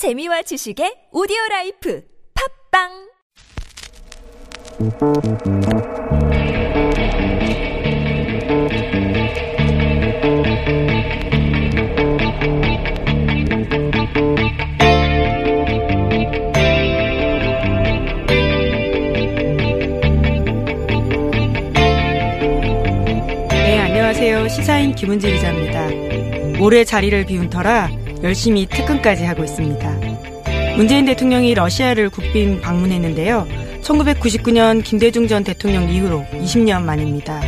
재미와 지식의 오디오 life 팟빵 네, 안녕하세요. 시사인 김은지 기자입니다. 올해 자리를 비운 터라 열심히 특근까지 하고 있습니다. 문재인 대통령이 러시아를 국빈 방문했는데요. 1999년 김대중 전 대통령 이후로 20년 만입니다.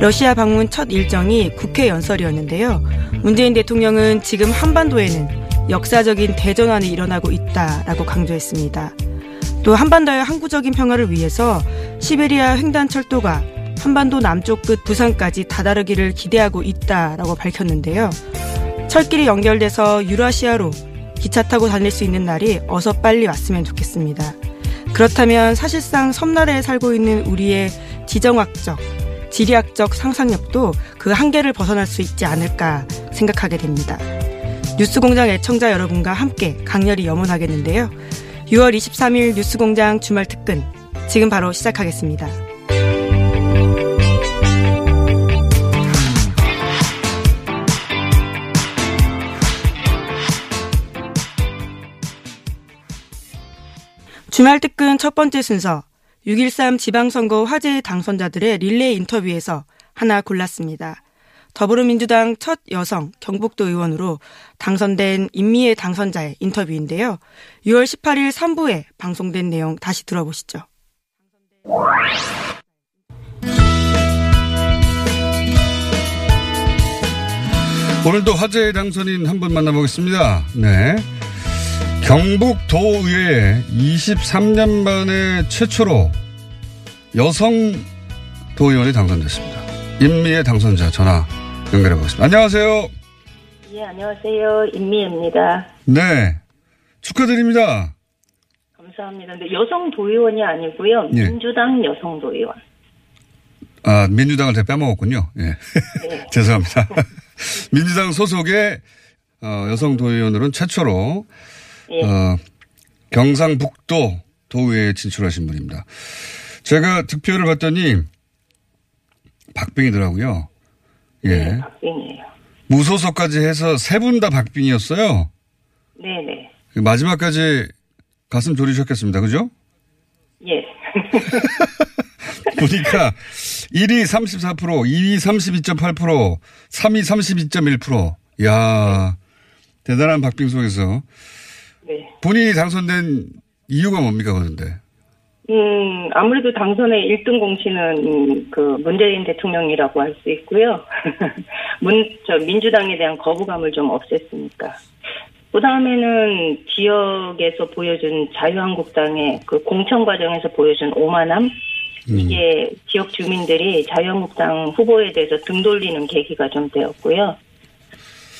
러시아 방문 첫 일정이 국회 연설이었는데요. 문재인 대통령은 지금 한반도에는 역사적인 대전환이 일어나고 있다라고 강조했습니다. 또 한반도의 항구적인 평화를 위해서 시베리아 횡단 철도가 한반도 남쪽 끝 부산까지 다다르기를 기대하고 있다라고 밝혔는데요. 철길이 연결돼서 유라시아로 기차 타고 다닐 수 있는 날이 어서 빨리 왔으면 좋겠습니다. 그렇다면 사실상 섬나라에 살고 있는 우리의 지정학적, 지리학적 상상력도 그 한계를 벗어날 수 있지 않을까 생각하게 됩니다. 뉴스공장 애청자 여러분과 함께 강렬히 염원하겠는데요. 6월 23일 뉴스공장 주말 특근 지금 바로 시작하겠습니다. 주말 특근 첫 번째 순서 6.13 지방선거 화제의 당선자들의 릴레이 인터뷰에서 하나 골랐습니다. 더불어민주당 첫 여성 경북도 의원으로 당선된 임미애 당선자의 인터뷰인데요. 6월 18일 3부에 방송된 내용 다시 들어보시죠. 오늘도 화제의 당선인 한 분 만나보겠습니다. 네. 경북도의회 23년 만에 최초로 여성 도의원이 당선됐습니다. 임미애 당선자 전화 연결해 보겠습니다. 안녕하세요. 예, 안녕하세요. 임미애입니다. 네. 축하드립니다. 감사합니다. 근데 여성 도의원이 아니고요. 예. 민주당 여성 도의원. 아, 민주당을 제가 빼먹었군요. 예. 네. 죄송합니다. 민주당 소속의 어, 여성 도의원으로는 최초로 예. 어, 경상북도 도의회에 진출하신 분입니다. 제가 득표를 봤더니 박빙이더라고요. 예. 네, 박빙이에요. 무소속까지 해서 세 분 다 박빙이었어요. 네네. 그 마지막까지 가슴 졸이셨겠습니다. 그죠? 예. 보니까 1위 34%, 2위 32.8%, 3위 32.1%. 야 대단한 박빙 속에서 네. 본인이 당선된 이유가 뭡니까, 그런데? 음, 아무래도 당선의 1등 공신은 음, 그 문재인 대통령이라고 할 수 있고요. 문, 저 민주당에 대한 거부감을 좀 없앴으니까. 그 다음에는 지역에서 보여준 자유한국당의 그 공천 과정에서 보여준 오만함, 이게 지역 주민들이 자유한국당 후보에 대해서 등 돌리는 계기가 좀 되었고요.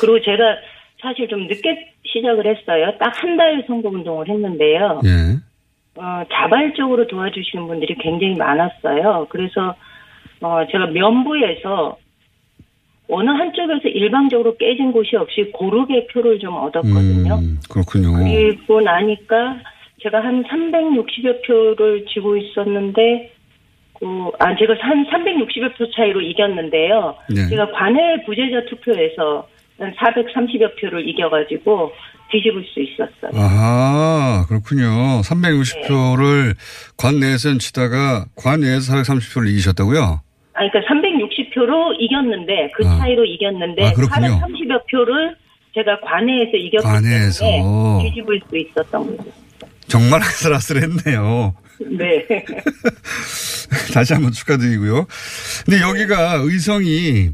그리고 제가 사실 좀 늦게 시작을 했어요. 딱 한 달 선거 운동을 했는데요. 예. 어, 자발적으로 도와주시는 분들이 굉장히 많았어요. 그래서 어, 제가 면부에서 어느 한쪽에서 일방적으로 깨진 곳이 없이 고르게 표를 좀 얻었거든요. 음, 그렇군요. 그리고 나니까 제가 한 360여 표를 쥐고 있었는데, 그, 아, 제가 한 360여 표 차이로 이겼는데요. 네. 제가 관외 부재자 투표에서 한 430여 표를 이겨가지고 뒤집을 수 있었어요. 아하, 그렇군요. 360표를 관내에선 치다가 관외에서 430표를 이기셨다고요? 아, 그러니까 360표로 이겼는데, 그 아. 차이로 이겼는데, 아, 그렇군요. 430여 표를 제가 관외에서 이겼기 관외에서. 때문에 뒤집을 수 있었던 거죠. 정말 아슬아슬했네요. 네. 다시 한번 축하드리고요. 근데 여기가 의성이,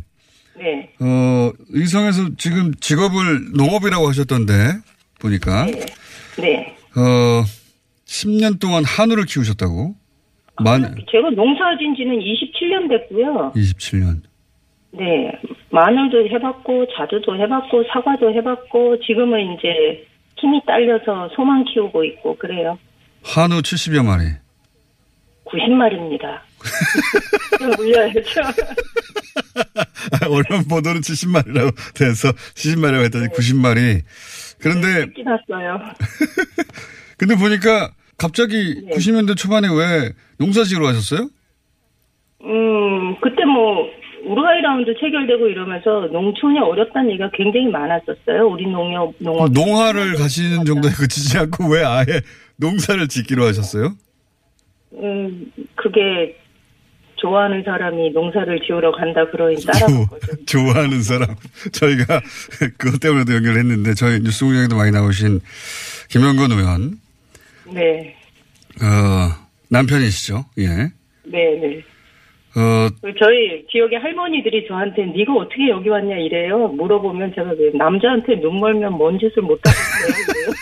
네. 어, 의성에서 지금 직업을 농업이라고 하셨던데, 보니까. 네. 어, 10년 동안 한우를 키우셨다고? 만, 제가 농사 진 지는 27년 됐고요. 27년. 네. 마늘도 해봤고, 자두도 해봤고, 사과도 해봤고, 지금은 이제 힘이 딸려서 소만 키우고 있고, 그래요. 한우 70여 마리. 90마리입니다. 좀 물려야죠. 언론 보도는 70마리라고 돼서 70마리라고 했더니 90마리. 그런데 ski 났어요. 근데 보니까 갑자기 네. 90년대 초반에 왜 농사지으러 가셨어요? 음, 그때 뭐, 우루과이 라운드 체결되고 이러면서 농촌이 어렵다는 얘기가 굉장히 많았었어요. 우리 농협, 농업. 농화를 가시는 정도에 그치지 않고 왜 아예 농사를 짓기로 하셨어요? 음, 그게 좋아하는 사람이 농사를 지으러 간다 그러니 거죠. 좋아하는 사람. 저희가 그것 때문에도 연결했는데 저희 뉴스 공장에도 많이 나오신 김영건 의원 네. 어, 남편이시죠? 예. 네, 네. 어, 저희 지역의 할머니들이 저한테 네가 어떻게 여기 왔냐 이래요. 물어보면 제가 왜 남자한테 눈 멀면 뭔 짓을 못 하겠어요.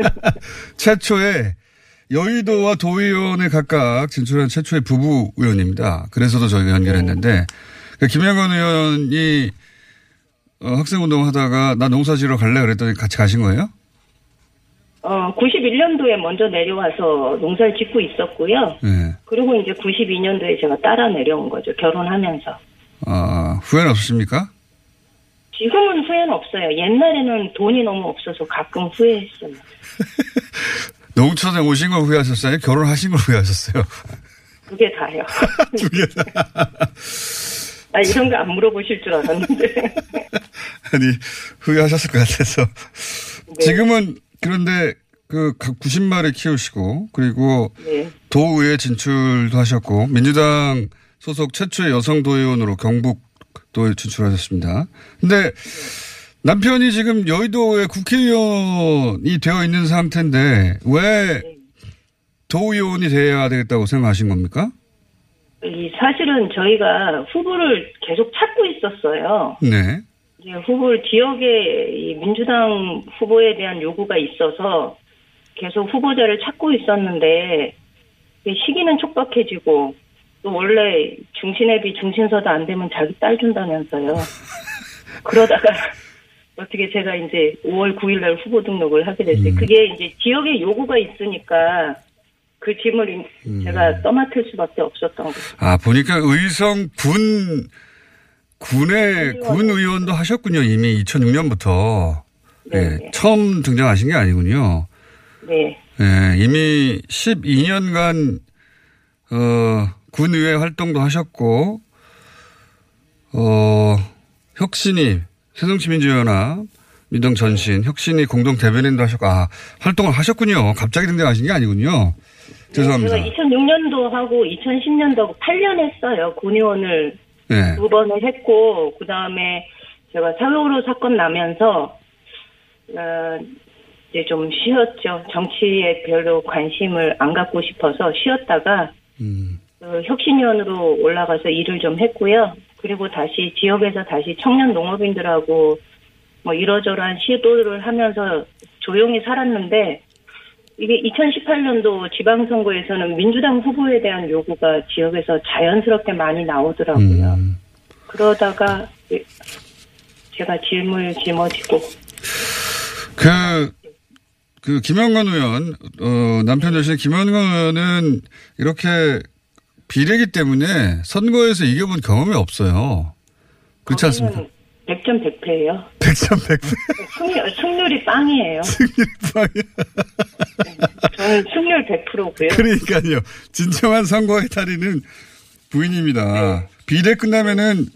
최초의 여의도와 도의원에 각각 진출한 최초의 부부 의원입니다. 그래서도 저희가 연결했는데 그 김영건 의원이 어, 학생운동 하다가 나 농사 지으러 갈래 그랬더니 같이 가신 거예요? 어, 91년도에 먼저 내려와서 농사를 짓고 있었고요. 네. 그리고 이제 92년도에 제가 따라 내려온 거죠. 결혼하면서. 아, 후회는 없으십니까? 지금은 후회는 없어요. 옛날에는 돈이 너무 없어서 가끔 후회했어요. 농촌에 오신 걸 후회하셨어요? 결혼하신 걸 후회하셨어요? 그게 다요. 두 개 다. 아, 이런 거 안 물어보실 줄 알았는데. 아니, 후회하셨을 것 같아서. 네. 지금은 그런데 그 90마리 키우시고 그리고 네. 도의회 진출도 하셨고 민주당 소속 최초의 여성 도의원으로 경북도에 진출하셨습니다. 근데 남편이 지금 여의도의 국회의원이 되어 있는 상태인데 왜 도의원이 돼야 되겠다고 생각하신 겁니까? 이 사실은 저희가 후보를 계속 찾고 있었어요. 네. 이제 후보를 지역에 이 민주당 후보에 대한 요구가 있어서 계속 후보자를 찾고 있었는데 이 시기는 촉박해지고 또 원래 중신앱이 중신서도 안 되면 자기 딸 준다면서요. 그러다가 어떻게 제가 이제 5월 9일 날 후보 등록을 하게 됐어요. 그게 이제 지역에 요구가 있으니까 그 짐을 제가 떠맡을 수밖에 없었던 거죠. 아, 보니까 의성 군, 군의, 군 의원도 하셨군요. 이미 2006년부터. 네. 예, 처음 등장하신 게 아니군요. 네. 예, 이미 12년간, 어, 군의회 활동도 하셨고, 어, 혁신이, 새정치민주연합, 민정 전신, 혁신이 공동 대변인도 하셨고, 아, 활동을 하셨군요. 갑자기 등장하신 게 아니군요. 죄송합니다. 제가 2006년도 하고 2010년도 하고 8년 했어요. 군의원을 예. 두 번을 했고 그 다음에 제가 사회로 사건 나면서 어, 이제 좀 쉬었죠. 정치에 별로 관심을 안 갖고 싶어서 쉬었다가 음, 그 혁신위원으로 올라가서 일을 좀 했고요. 그리고 다시 지역에서 다시 청년 농업인들하고 뭐 이러저러한 시도를 하면서 조용히 살았는데 이게 2018년도 지방선거에서는 민주당 후보에 대한 요구가 지역에서 자연스럽게 많이 나오더라고요. 음. 그러다가 제가 짐을 짊어지고 그, 그, 김영건 의원, 어, 남편 되신 김영건 의원은 이렇게 비례기 때문에 선거에서 이겨본 경험이 없어요. 그렇지 않습니까? 100점 100패예요. 백점 백패. 승률, 승률이 빵이에요. 저는 승률 100%고요. 그러니까요. 진정한 선거의 달인은 부인입니다. 비례 끝나면은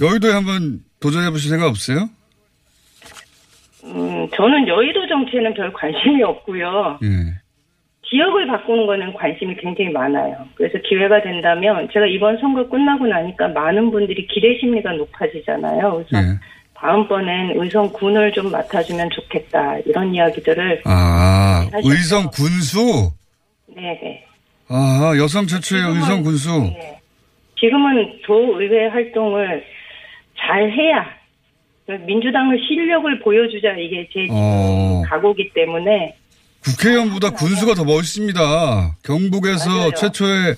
여의도에 한번 도전해 보실 생각 없어요? 음, 저는 여의도 정치에는 별 관심이 없고요. 예. 지역을 바꾸는 거는 관심이 굉장히 많아요. 그래서 기회가 된다면 제가 이번 선거 끝나고 나니까 많은 분들이 기대 심리가 높아지잖아요. 그래서 예. 다음번엔 의성군을 좀 맡아주면 좋겠다 이런 이야기들을 아, 하셨죠. 의성 군수? 네네. 아, 여성 최초의 지금은- 의성 군수. 네. 지금은 도의회 활동을 잘 해야 민주당의 실력을 보여주자 이게 제 어. 각오기 때문에 국회의원보다 군수가 더 멋있습니다. 경북에서 맞아요. 최초의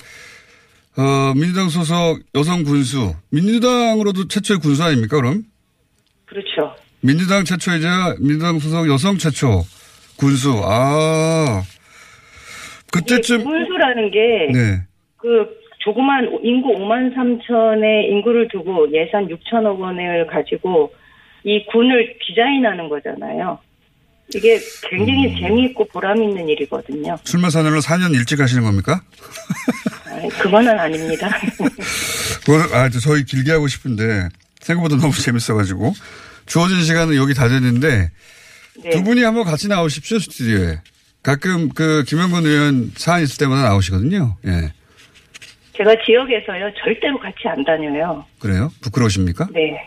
어, 민주당 소속 여성 군수. 민주당으로도 최초의 군수 아닙니까, 그럼? 그렇죠. 민주당 최초이자 민주당 소속 여성 최초 군수. 아. 그때쯤 군수라는 게 네. 그 조그만 인구 5만 3천의 인구를 두고 예산 6천억 원을 가지고 이 군을 디자인하는 거잖아요. 이게 굉장히 재미있고 보람 있는 일이거든요. 출마 선언을 4년 일찍 하시는 겁니까? 아, 그거는 아닙니다. 아, 저 저희 길게 하고 싶은데 생각보다 너무 재밌어가지고 주어진 시간은 여기 다 됐는데 네. 두 분이 한번 같이 나오십시오 스튜디오에. 가끔 그 김영근 의원 사안 있을 때마다 나오시거든요. 예. 제가 지역에서요 절대로 같이 안 다녀요. 그래요? 부끄러우십니까? 네.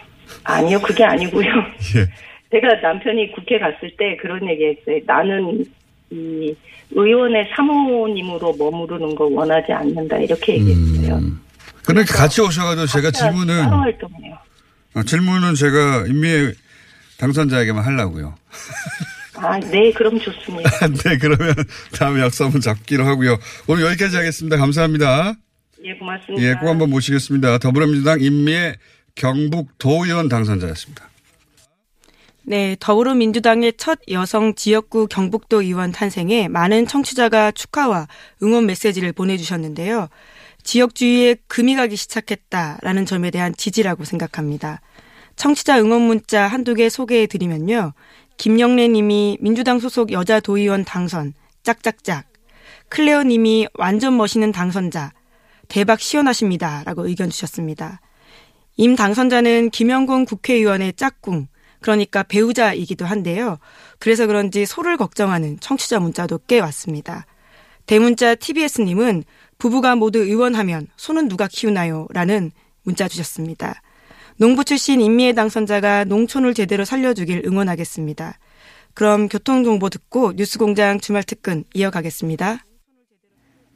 아니요, 그게 아니고요. 예. 제가 남편이 국회 갔을 때 그런 얘기 했어요. 나는 이 의원의 사모님으로 머무르는 거 원하지 않는다. 이렇게 얘기했어요. 음. 그러니까 같이 오셔가지고 제가 질문은. 어, 질문은 제가 임미애 당선자에게만 하려고요. 아, 네, 그럼 좋습니다. 네, 그러면 다음에 약속 한번 잡기로 하고요. 오늘 여기까지 하겠습니다. 감사합니다. 예, 고맙습니다. 예, 꼭 한번 모시겠습니다. 더불어민주당 임미애 경북 도의원 당선자였습니다. 네, 더불어민주당의 첫 여성 지역구 경북도 의원 탄생에 많은 청취자가 축하와 응원 메시지를 보내주셨는데요. 지역주의에 금이 가기 시작했다라는 점에 대한 지지라고 생각합니다. 청취자 응원 문자 한두 개 소개해 드리면요. 김영래 님이 민주당 소속 여자 도의원 당선, 짝짝짝. 클레어 님이 완전 멋있는 당선자, 대박 시원하십니다. 라고 의견 주셨습니다. 임 당선자는 김영곤 국회의원의 짝꿍, 그러니까 배우자이기도 한데요. 그래서 그런지 소를 걱정하는 청취자 문자도 꽤 왔습니다. 대문자 TBS님은 부부가 모두 의원하면 소는 누가 키우나요? 라는 문자 주셨습니다. 농부 출신 인미애 당선자가 농촌을 제대로 살려주길 응원하겠습니다. 그럼 교통정보 듣고 뉴스공장 주말 특근 이어가겠습니다.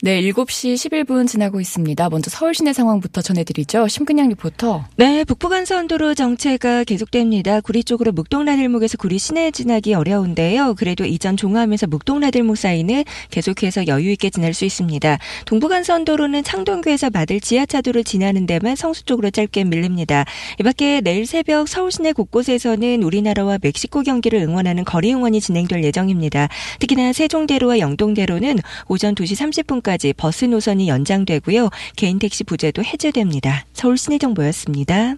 네, 7시 11분 지나고 있습니다. 먼저 서울 시내 상황부터 전해드리죠. 심근양 리포터. 네, 북부간선도로 정체가 계속됩니다. 구리 쪽으로 묵동나들목에서 구리 시내 지나기 어려운데요. 그래도 이전 종화하면서 묵동나들목 사이는 계속해서 여유 있게 지날 수 있습니다. 동부간선도로는 창동교에서 마들 지하차도를 지나는 데만 성수 쪽으로 짧게 밀립니다. 이밖에 내일 새벽 서울 시내 곳곳에서는 우리나라와 멕시코 경기를 응원하는 거리 응원이 진행될 예정입니다. 특히나 세종대로와 영동대로는 오전 2시 30분 까지 버스 노선이 연장되고요. 개인 택시 부재도 해제됩니다. 서울 시내 정보였습니다.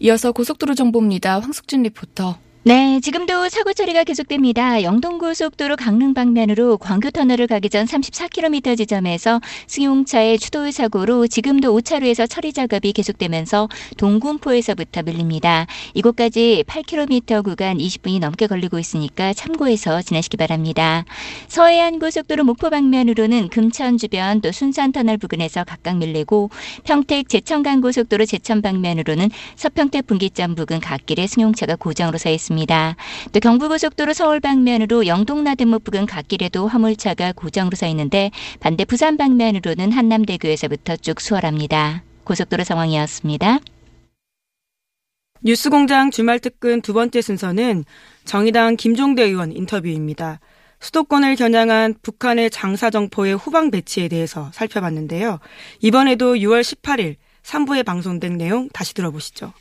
이어서 고속도로 정보입니다. 황숙진 리포터. 네, 지금도 사고 처리가 계속됩니다. 영동고속도로 강릉 방면으로 광교터널을 가기 전 34km 지점에서 승용차의 추돌 사고로 지금도 5차로에서 처리 작업이 계속되면서 동군포에서부터 밀립니다. 이곳까지 8km 구간 20분이 넘게 걸리고 있으니까 참고해서 지나시기 바랍니다. 서해안 고속도로 목포 방면으로는 금천 주변 또 순산터널 부근에서 각각 밀리고 평택 제천간 고속도로 제천 방면으로는 서평택 분기점 부근 갓길에 승용차가 고정으로 서 있습니다. 또 경부고속도로 서울 방면으로 영동나들목 부근 갓길에도 화물차가 고정으로 서 있는데 반대 부산 방면으로는 한남대교에서부터 쭉 수월합니다. 고속도로 상황이었습니다. 뉴스공장 주말 특근 두 번째 순서는 정의당 김종대 의원 인터뷰입니다. 수도권을 겨냥한 북한의 장사정포의 후방 배치에 대해서 살펴봤는데요. 이번에도 6월 18일 3부에 방송된 내용 다시 들어보시죠.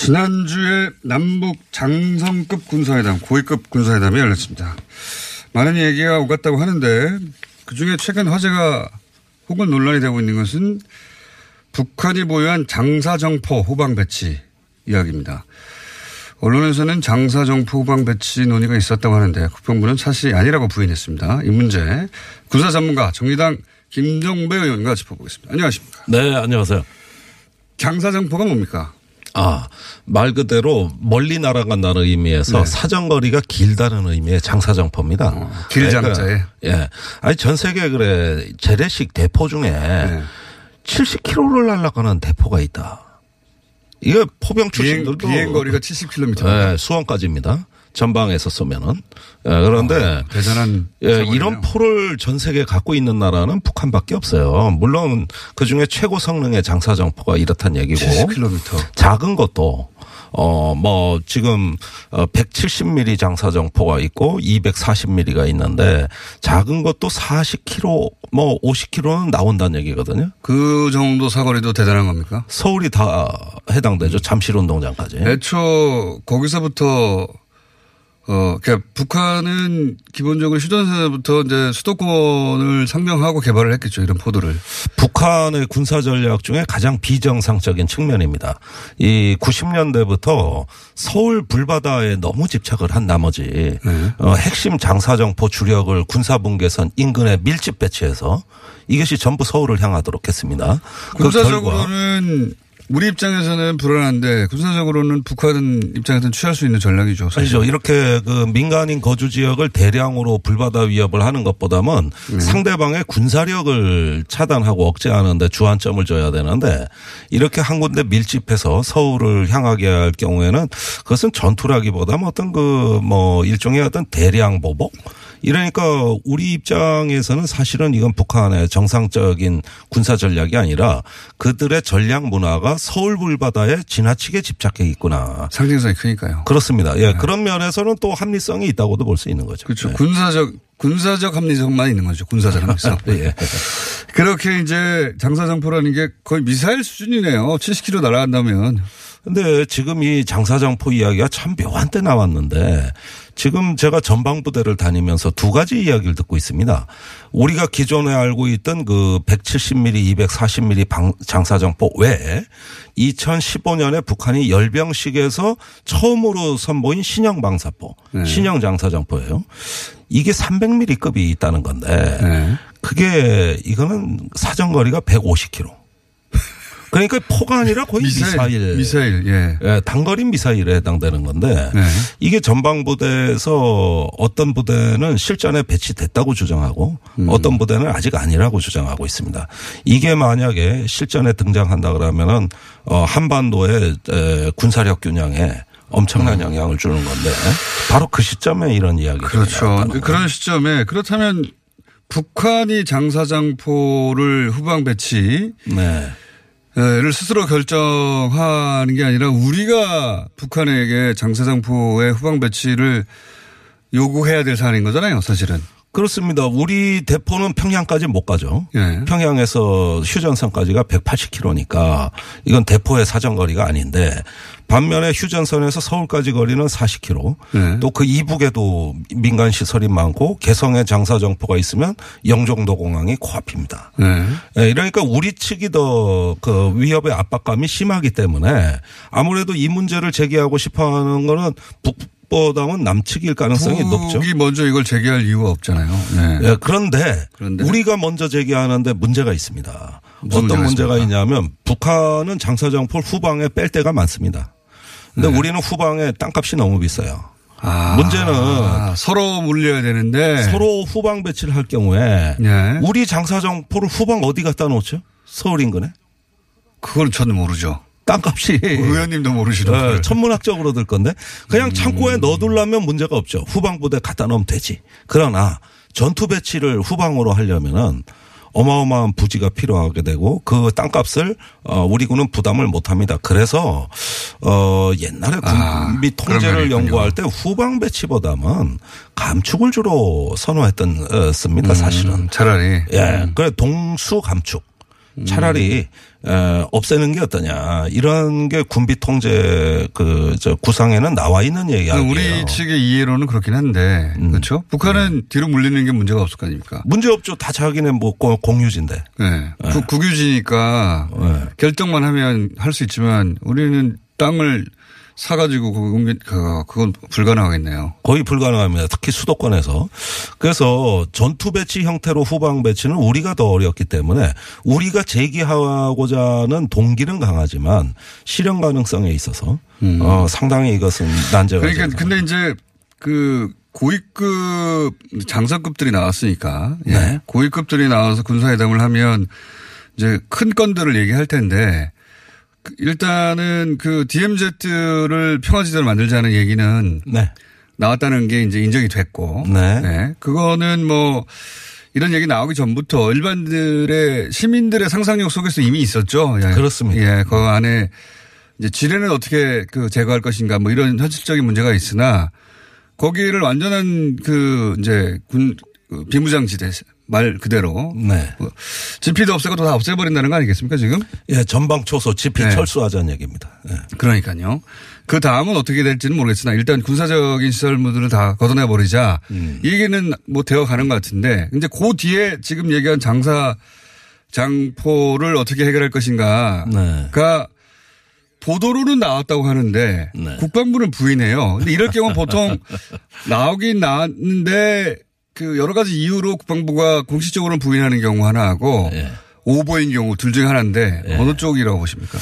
지난주에 남북 장성급 군사회담, 고위급 군사회담이 열렸습니다. 많은 얘기가 오갔다고 하는데 그중에 최근 화제가 혹은 논란이 되고 있는 것은 북한이 보유한 장사정포 후방 배치 이야기입니다. 언론에서는 장사정포 후방 배치 논의가 있었다고 하는데 국방부는 사실이 아니라고 부인했습니다. 이 문제 군사 전문가 정의당 김정배 의원과 짚어보겠습니다. 안녕하십니까? 네, 안녕하세요. 장사정포가 뭡니까? 아, 말 그대로 멀리 날아간다는 의미에서 네. 사정거리가 길다는 의미의 장사정포입니다. 어, 길장자에. 예. 아니, 전 세계 그래, 재래식 대포 중에 네. 70km를 날아가는 대포가 있다. 이게 포병 비행, 출신들도. 비행 거리가 70km. 예, 수원까지입니다. 전방에서 쏘면은. 예, 그런데. 대단한. 예. 이런 포를 전 세계에 갖고 있는 나라는 북한밖에 없어요. 물론 그 중에 최고 성능의 장사 정포가 이렇단 얘기고. 70km. 작은 것도 어 뭐 지금 어 170mm 장사정포가 있고 240mm가 있는데 작은 것도 40km 뭐 50km는 나온다는 얘기거든요. 그 정도 사거리도 대단한 겁니까? 서울이 다 해당되죠. 잠실 운동장까지. 애초 거기서부터 어, 그러니까 북한은 기본적으로 휴전선부터 이제 수도권을 상정하고 개발을 했겠죠. 이런 포도를. 북한의 군사 전략 중에 가장 비정상적인 측면입니다. 이 90년대부터 서울 불바다에 너무 집착을 한 나머지 어, 핵심 장사정포 주력을 군사분계선 인근에 밀집 배치해서 이것이 전부 서울을 향하도록 했습니다. 그 결과 군사적으로는 우리 입장에서는 불안한데 군사적으로는 북한 입장에서는 취할 수 있는 전략이죠. 사실. 아니죠. 이렇게 그 민간인 거주 지역을 대량으로 불바다 위협을 하는 것보다는 상대방의 군사력을 차단하고 억제하는데 주안점을 줘야 되는데 이렇게 한 군데 밀집해서 서울을 향하게 할 경우에는 그것은 전투라기보다는 어떤 그 뭐 일종의 어떤 대량 보복 이러니까 우리 입장에서는 사실은 이건 북한의 정상적인 군사 전략이 아니라 그들의 전략 문화가 서울 불바다에 지나치게 집착해 있구나. 상징성이 크니까요. 그렇습니다. 예. 그런 면에서는 또 합리성이 있다고도 볼 수 있는 거죠. 그렇죠. 네. 군사적 군사적 합리성만 있는 거죠. 군사적 합리성. 예. 그렇게 이제 장사정포라는 게 거의 미사일 수준이네요. 70km 날아간다면. 근데 지금 이 장사장포 이야기가 참 묘한 때 나왔는데 지금 제가 전방부대를 다니면서 두 가지 이야기를 듣고 있습니다. 우리가 기존에 알고 있던 그 170mm, 240mm 방, 장사정포 외에 2015년에 북한이 열병식에서 처음으로 선보인 신형 방사포, 네. 신형 장사정포예요. 이게 300mm급이 있다는 건데 네. 그게 이거는 사정거리가 150km. 그러니까 포가 아니라 거의 미사일. 미사일. 예. 예, 단거리 미사일에 해당되는 건데 네. 이게 전방부대에서 어떤 부대는 실전에 배치됐다고 주장하고 음. 어떤 부대는 아직 아니라고 주장하고 있습니다. 이게 만약에 실전에 등장한다 그러면은 어 한반도의 에, 군사력 균형에 엄청난 영향을 주는 건데 바로 그 시점에 이런 이야기가 음. 그렇죠. 그런 시점에 그렇다면 북한이 장사장포를 후방 배치 네. 를 스스로 결정하는 게 아니라 우리가 북한에게 장사장포의 후방 배치를 요구해야 될 사안인 거잖아요, 사실은. 그렇습니다. 우리 대포는 평양까지 못 가죠. 예. 평양에서 휴전선까지가 180km니까 이건 대포의 사정거리가 아닌데 반면에 휴전선에서 서울까지 거리는 40km. 네. 또그 이북에도 민간 시설이 많고 개성에 장사 정포가 있으면 영종도 공항이 코앞입니다. 네. 예, 이러니까 우리 측이 더 그 위협의 압박감이 심하기 때문에 아무래도 이 문제를 제기하고 싶어 하는 거는 북 보다는 남측일 가능성이 높죠. 북이 먼저 이걸 제기할 이유가 없잖아요. 네. 예, 그런데, 그런데? 우리가 먼저 제기하는데 문제가 있습니다. 어떤 문제가 있습니까? 있냐면 북한은 장사정포를 후방에 뺄 때가 많습니다. 근데 네. 우리는 후방에 땅값이 너무 비싸요. 아, 문제는 서로 물려야 되는데 서로 후방 배치를 할 경우에 네. 우리 장사정포를 후방 어디 갖다 놓죠? 서울 인근에? 그걸 저는 모르죠. 땅값이 의원님도 모르시는 네, 걸. 천문학적으로 들 건데 그냥 창고에 음. 넣어두려면 문제가 없죠. 후방부대 갖다 놓으면 되지. 그러나 전투 배치를 후방으로 하려면은 어마어마한 부지가 필요하게 되고 그 땅값을 어 우리 군은 부담을 못 합니다. 그래서 어 옛날에 아, 군비 면이 통제를. 연구할 때 후방 배치보다는 감축을 주로 선호했던 어, 습니다. 사실은. 음, 차라리. 예. 그래 동수 감축. 차라리 에, 없애는 게 어떠냐 이런 게 군비 통제 그 저 구상에는 나와 있는 이야기예요. 우리 측의 이해로는 그렇긴 한데 음. 그렇죠. 북한은 뒤로 물리는 게 문제가 없을 거 아닙니까? 문제 없죠. 다 자기네 뭐 고- 공유지인데. 네. 국- 국유지니까 네. 결정만 하면 할 수 있지만 우리는 땅을 사가지고 그건, 그- 그건 불가능하겠네요. 거의 불가능합니다. 특히 수도권에서. 그래서 전투 배치 형태로 후방 배치는 우리가 더 어렵기 때문에 우리가 제기하고자 하는 동기는 강하지만 실현 가능성에 있어서 어, 상당히 이것은 난제가 음. 그러니까 좀 근데 이제 그 고위급 장사급들이 나왔으니까 예. 네. 고위급들이 나와서 군사회담을 하면 이제 큰 건들을 얘기할 텐데 그 일단은 그 DMZ를 평화지대로 만들자는 얘기는 네. 나왔다는 게 이제 인정이 됐고 네. 그거는 뭐 이런 얘기 나오기 전부터 일반들의 시민들의 상상력 속에서 이미 있었죠. 예. 그렇습니다. 예, 그 안에 이제 지뢰는 어떻게 그 제거할 것인가 뭐 이런 현실적인 문제가 있으나 거기를 완전한 그 이제 군그 비무장지대 말 그대로. 네. 뭐 GP도 없애고 다 없애버린다는 거 아니겠습니까 지금? 예, 전방 초소 GP 네. 철수하자는 얘기입니다. 예. 그러니까요. 그 다음은 어떻게 될지는 모르겠으나 일단 군사적인 시설물들을 다 걷어내버리자. 이 얘기는 뭐 되어 가는 것 같은데 근데 그 뒤에 지금 얘기한 장사 장포를 어떻게 해결할 것인가가 네. 보도로는 나왔다고 하는데 네. 국방부는 부인해요. 근데 이럴 경우 보통 나오긴 나왔는데 그 여러 가지 이유로 국방부가 공식적으로는 부인하는 경우 하나하고 예. 오보인 경우 둘 중에 하나인데 예. 어느 쪽이라고 보십니까?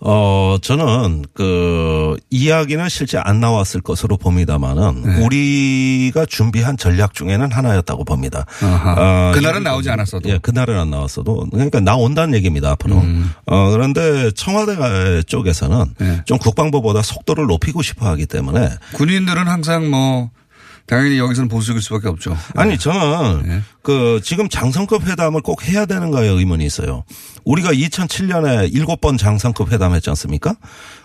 어, 저는 그 이야기는 실제 안 나왔을 것으로 봅니다만은 네. 우리가 준비한 전략 중에는 하나였다고 봅니다. 어, 그날은 이- 나오지 않았어도. 예, 그날은 안 나왔어도 그러니까 나온다는 얘기입니다 앞으로. 음. 어, 그런데 청와대 쪽에서는 네. 좀 국방부보다 속도를 높이고 싶어하기 때문에 군인들은 항상 뭐 당연히 여기서는 보수적일 수밖에 없죠. 아니 저는 네. 그 지금 장성급 회담을 꼭 해야 되는가에 의문이 있어요. 우리가 2007년에 일곱 번 장성급 회담했지 않습니까?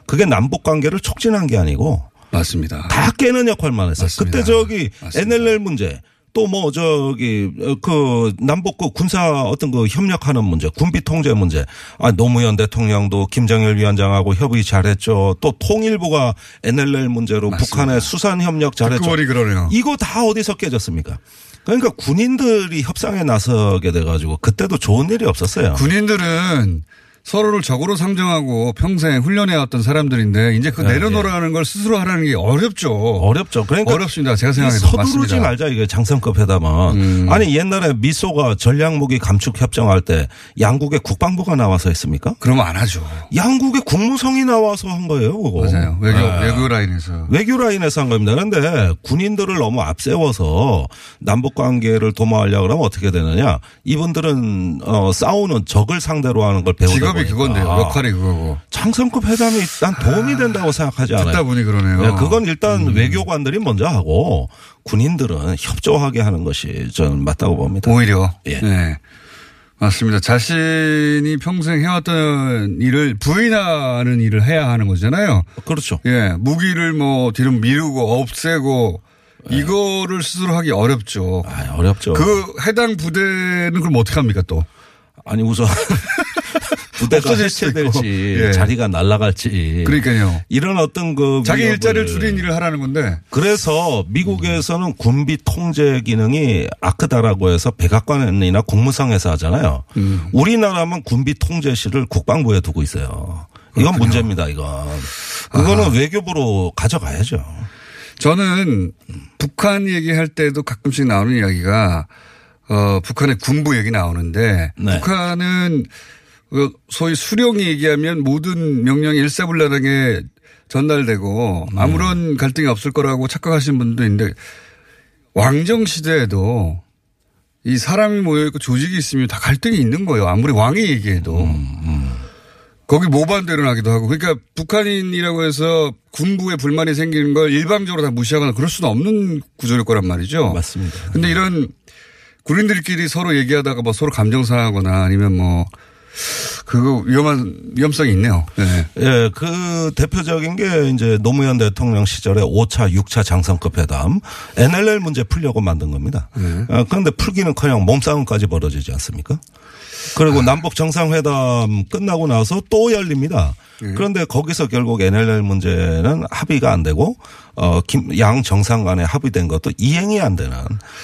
그게 남북 관계를 촉진한 게 아니고 맞습니다. 다 깨는 역할만 했어요. 맞습니다. 그때 저기 맞습니다. NLL 문제 또 뭐 저기 어, 그 남북 그 군사 어떤 그 협력하는 문제, 군비 통제 문제. 아 노무현 대통령도 김정일 위원장하고 협의 잘했죠. 또 통일부가 NLL 문제로 맞습니다. 북한의 수산 협력 잘했죠. 보니 그러네요. 이거 다 어디서 깨졌습니까? 그러니까 군인들이 협상에 나서게 돼가지고 그때도 좋은 일이 없었어요. 군인들은 서로를 적으로 상정하고 평생 훈련해왔던 사람들인데 이제 그 네, 내려놓으라는 걸 스스로 하라는 게 어렵죠. 어렵죠. 그러니까 어렵습니다. 제가 이 생각해도 서두르지 맞습니다. 말자 이게 장성급 회담은 음. 아니 옛날에 미소가 전략무기 감축 협정할 때 양국의 국방부가 나와서 했습니까? 그러면 안 하죠. 양국의 국무성이 나와서 한 거예요. 그거. 맞아요. 외교 네. 외교 라인에서 외교 라인에서 한 겁니다. 그런데 군인들을 너무 앞세워서 남북 관계를 도모하려고 하면 어떻게 되느냐? 이분들은 어 싸우는 적을 상대로 하는 걸 배우다 직업이 그건데요. 역할이 그거고. 장성급 회담이 난 도움이 된다고 생각하지 않아요. 듣다 보니 그러네요. 네, 그건 일단 음. 외교관들이 먼저 하고 군인들은 협조하게 하는 것이 저는 맞다고 봅니다. 오히려 예. 네. 맞습니다. 자신이 평생 해왔던 일을 부인하는 일을 해야 하는 거잖아요. 그렇죠. 예, 무기를 뭐 뒤로 미루고 없애고 네. 이거를 스스로 하기 어렵죠. 아, 어렵죠. 그 해당 부대는 그럼 어떻게 합니까 또? 아니 우선 부대가 없어질 있고. 예. 자리가 날아갈지 그러니까요. 이런 어떤 그 자기 일자리를 줄인 일을 하라는 건데 그래서 미국에서는 군비 통제 기능이 아크다라고 해서 백악관이나 국무성에서 하잖아요. 음. 우리나라만 군비 통제실을 국방부에 두고 있어요. 이건 문제입니다, 이건. 그거는 외교부로 가져가야죠. 저는 북한 얘기할 때도 가끔씩 나오는 이야기가 어 북한의 군부 얘기 나오는데 네. 북한은 그 소위 수령이 얘기하면 모든 명령이 일사불란하게 전달되고 네. 아무런 갈등이 없을 거라고 착각하시는 분도 있는데 왕정 시대에도 이 사람이 모여있고 조직이 있으면 다 갈등이 있는 거예요. 아무리 왕이 얘기해도. 거기 모반대로 나기도 하고. 그러니까 북한인이라고 해서 군부에 불만이 생기는 걸 일방적으로 다 무시하거나 그럴 수는 없는 구조일 거란 말이죠. 맞습니다. 근데 이런 군인들끼리 서로 얘기하다가 뭐 서로 감정 상하거나 아니면 뭐 그거 위험한 위험성이 있네요. 네. 예, 그 대표적인 게 이제 노무현 대통령 시절에 5차, 6차 장성급 회담 NLL 문제 풀려고 만든 겁니다. 아, 그런데 풀기는 커녕 몸싸움까지 벌어지지 않습니까? 그리고 남북 정상회담 끝나고 나서 또 열립니다. 그런데 거기서 결국 NLL 문제는 합의가 안 되고 어, 김, 양 정상 간에 합의된 것도 이행이 안 되는